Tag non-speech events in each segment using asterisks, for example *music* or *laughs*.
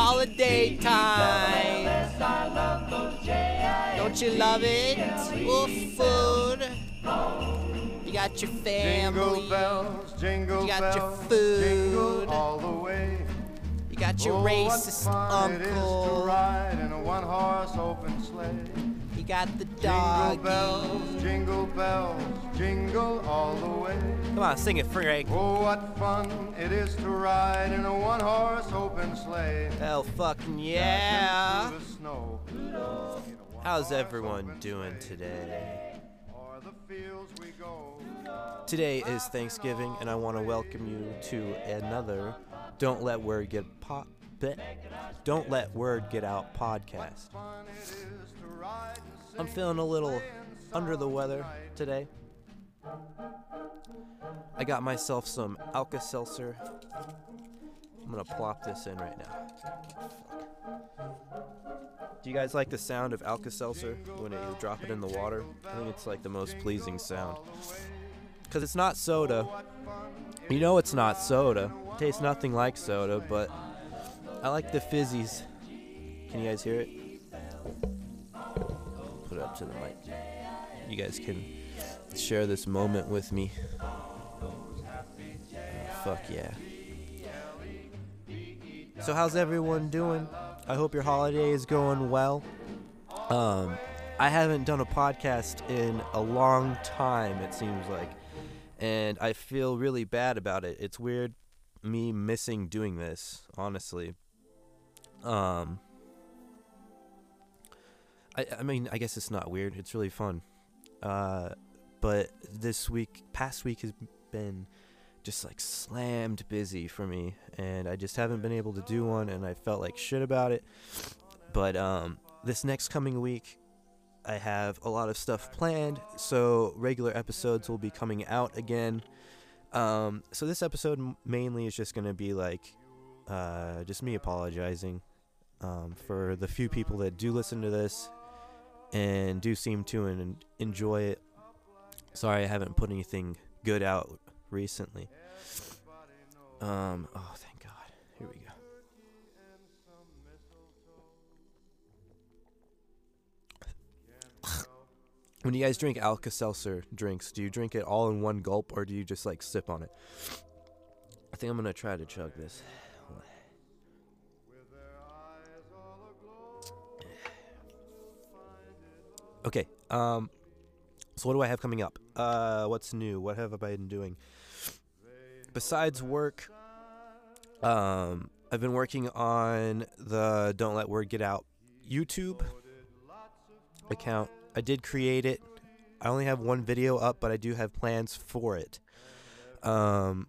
Holiday time. Don't you love it? Well, food. You got your family. Jingle bells, jingle You got your food. all the way. You got your Oh, racist fun it is to uncle. ride in a one-horse open sleigh. You got the Jingle bells, jingle bells, jingle all the way. Come on, sing it, Frank. Oh, what fun it is to ride in a one-horse open sleigh. Hell fucking yeah. The snow. How's everyone doing today? O'er the fields we go. Today is Thanksgiving, and I want to welcome you to another "Don't Let Word Get po- bleh. Don't Let Word Get Out" podcast. It I'm feeling a little under the weather today. I got myself some Alka Seltzer. I'm gonna plop this in right now. Do you guys like the sound of Alka Seltzer when you drop it in the water? I think it's like the most pleasing sound. Because it's not soda. You know it's not soda. It tastes nothing like soda, but I like the fizzies. Can you guys hear it? Up to the mic. You guys can share this moment with me. Oh, fuck yeah. So how's everyone doing? I hope your holiday is going well. Um, I haven't done a podcast in a long time. It seems like, and I feel really bad about it. It's weird me missing doing this, honestly. Um, I, I mean, I guess it's not weird. It's really fun. Uh, but this week, past week has been just like slammed busy for me, and I just haven't been able to do one, and I felt like shit about it. But um, this next coming week, I have a lot of stuff planned, so regular episodes will be coming out again. Um, so this episode mainly is just gonna be like, uh, just me apologizing um, for the few people that do listen to this and do seem to en- enjoy it. Sorry, I haven't put anything good out recently. Um, oh, thank God. Here we go. When you guys drink Alka Seltzer drinks, do you drink it all in one gulp or do you just like sip on it? I think I'm gonna try to chug this. Okay. Um. So what do I have coming up? Uh, what's new? What have I been doing? Besides work, um, I've been working on the Don't Let Word Get Out YouTube account. I did create it. I only have one video up, but I do have plans for it. Um,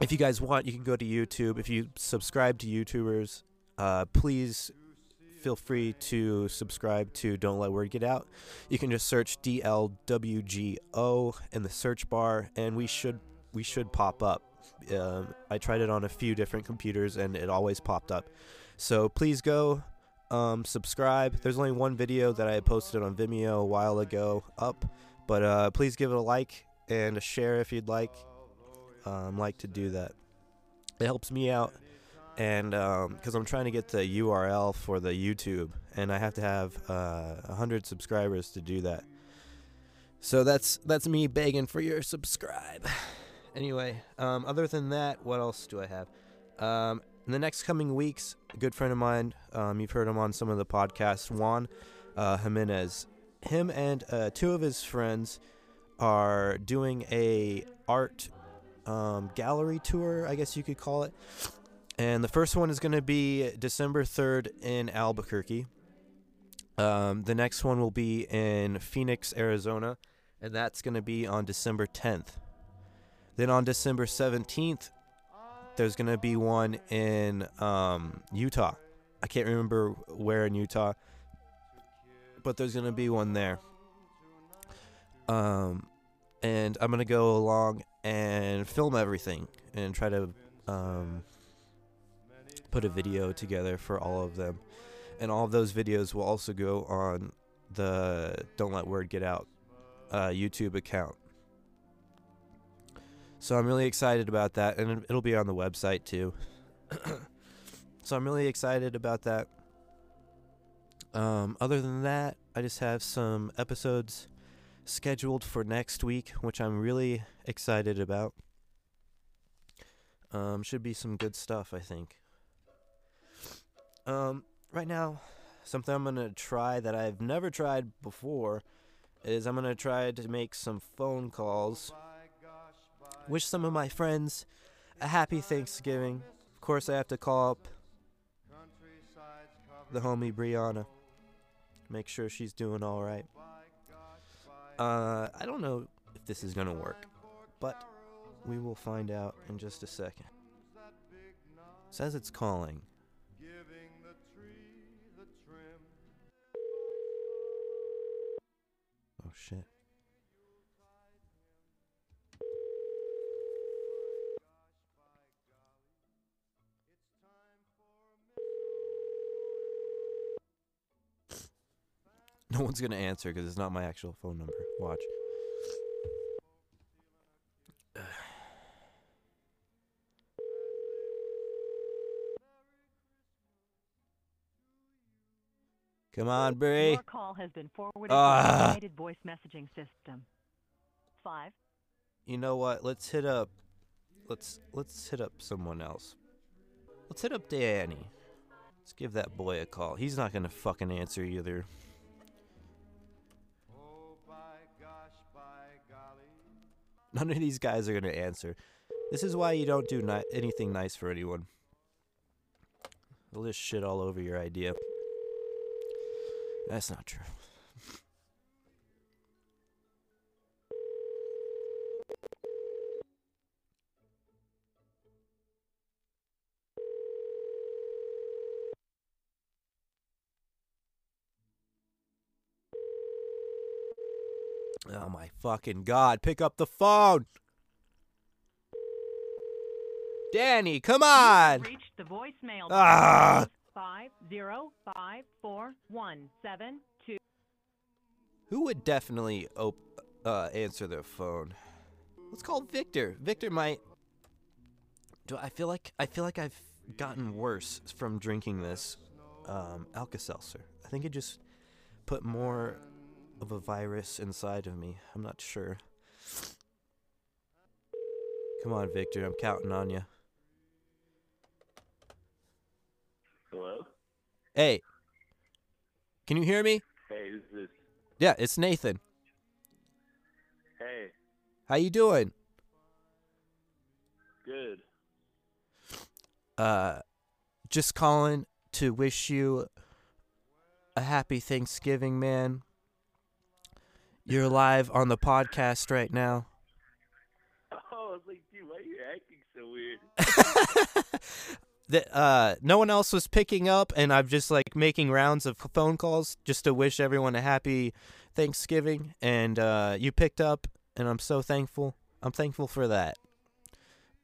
if you guys want, you can go to YouTube. If you subscribe to YouTubers, uh, please feel free to subscribe to Don't Let Word Get Out. You can just search DLWGO in the search bar, and we should we should pop up. Um, I tried it on a few different computers, and it always popped up. So please go um, subscribe. There's only one video that I posted on Vimeo a while ago up, but uh, please give it a like and a share if you'd like. Um, like to do that. It helps me out and because I'm trying to get the URL for the YouTube, and I have to have uh, 100 subscribers to do that. So that's that's me begging for your subscribe. *sighs* Anyway, um, other than that, what else do I have? Um, in the next coming weeks, a good friend of mine, um, you've heard him on some of the podcasts, Juan uh, Jimenez. Him and uh, two of his friends are doing a art um, gallery tour, I guess you could call it. And the first one is going to be December 3rd in Albuquerque. Um, the next one will be in Phoenix, Arizona, and that's going to be on December 10th. Then on December 17th, there's going to be one in um, Utah. I can't remember where in Utah, but there's going to be one there. Um, and I'm going to go along and film everything and try to um, put a video together for all of them. And all of those videos will also go on the Don't Let Word Get Out uh, YouTube account. So I'm really excited about that, and it- it'll be on the website too. *coughs* so I'm really excited about that. Um, other than that, I just have some episodes scheduled for next week, which I'm really excited about. Um, should be some good stuff, I think. Um, right now, something I'm gonna try that I've never tried before is I'm gonna try to make some phone calls. Wish some of my friends a happy Thanksgiving. Of course, I have to call up the homie Brianna. Make sure she's doing all right. Uh, I don't know if this is gonna work, but we will find out in just a second. Says it's calling. Shit. No one's gonna answer because it's not my actual phone number. Watch. Come on, Bree. Your call has been forwarded to Ah. automated voice messaging system. Five. You know what? Let's hit up. Let's let's hit up someone else. Let's hit up Danny. Let's give that boy a call. He's not gonna fucking answer either. Oh, by gosh, by golly. None of these guys are gonna answer. This is why you don't do ni- anything nice for anyone. They'll just shit all over your idea. That's not true. Oh my fucking god, pick up the phone! Danny, come on! Reached the voicemail. Ah! Five zero five four one seven two. Who would definitely op- uh, answer their phone? Let's call Victor. Victor might. Do I feel like I feel like I've gotten worse from drinking this um, Alka-Seltzer? I think it just put more of a virus inside of me. I'm not sure. Come on, Victor. I'm counting on you. Hello? Hey, can you hear me? Hey, who's this? Yeah, it's Nathan. Hey, How you doing? good. uh just calling to wish you a happy Thanksgiving, man. You're live on the podcast right now. *laughs* Oh, I was like, dude, why are you acting so weird? *laughs* that uh no one else was picking up and I'm just like making rounds of phone calls just to wish everyone a happy Thanksgiving and uh you picked up and I'm so thankful. I'm thankful for that.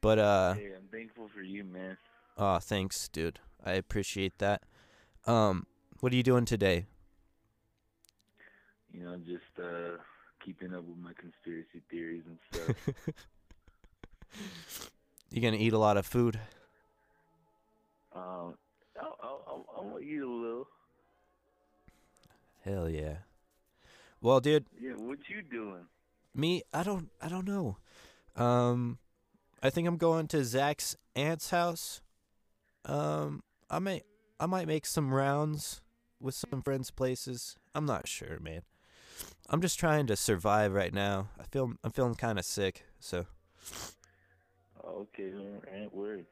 But uh hey, I'm thankful for you, man. oh thanks, dude. I appreciate that. Um what are you doing today? You know, just uh keeping up with my conspiracy theories and stuff. *laughs* You gonna eat a lot of food? Um, I'll, I'll eat a little. Hell yeah. Well, dude, Yeah, what you doing? me, I don't, I don't know. Um, I think I'm going to Zach's aunt's house. Um, I may, I might make some rounds with some friends' places. I'm not sure, man. I'm just trying to survive right now. I feel, I'm feeling kind of sick. So, okay, right, word.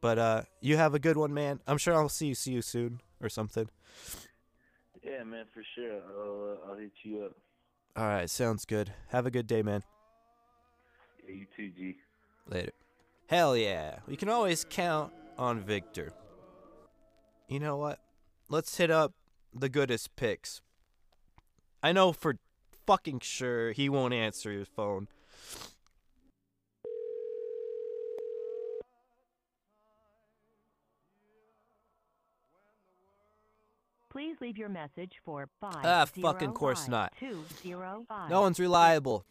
But uh, you have a good one, man. I'm sure I'll see you, see you soon or something. Yeah, man, for sure. I'll, uh, I'll hit you up. All right, sounds good. Have a good day, man. Yeah, you too, G. Later. Hell yeah. We can always count on Victor. You know what? Let's hit up the goodest picks. I know for fucking sure he won't answer his phone. Please leave your message for five. Ah, fucking course not. Two zero five. No one's reliable.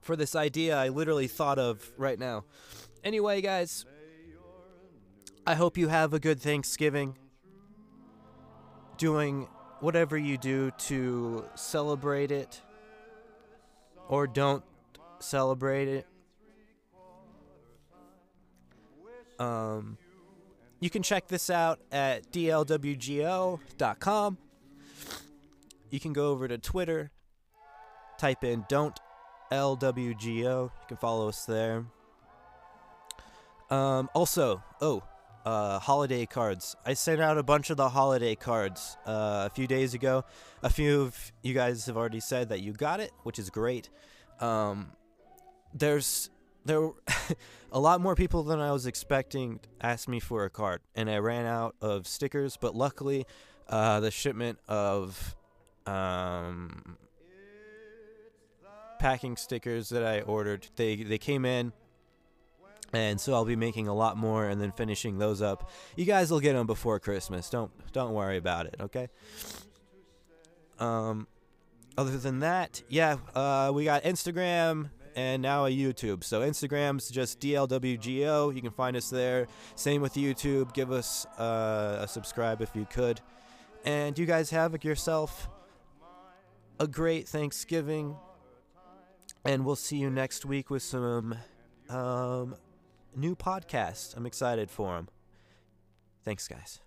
for this idea I literally thought of right now. Anyway, guys, I hope you have a good Thanksgiving. Doing whatever you do to celebrate it or don't celebrate it. Um, you can check this out at dlwgo.com. You can go over to Twitter, type in don't LWGO. You can follow us there. Um, also, oh, uh, holiday cards. I sent out a bunch of the holiday cards uh, a few days ago. A few of you guys have already said that you got it, which is great. Um, there's there were *laughs* a lot more people than I was expecting asked me for a card, and I ran out of stickers. But luckily, uh, the shipment of um, packing stickers that I ordered they they came in. And so I'll be making a lot more and then finishing those up. You guys will get them before Christmas. Don't don't worry about it, okay? Um other than that, yeah, uh, we got Instagram and now a YouTube. So Instagram's just DLWGO. You can find us there. Same with YouTube. Give us uh, a subscribe if you could. And you guys have yourself a great Thanksgiving. And we'll see you next week with some um, new podcasts. I'm excited for them. Thanks, guys.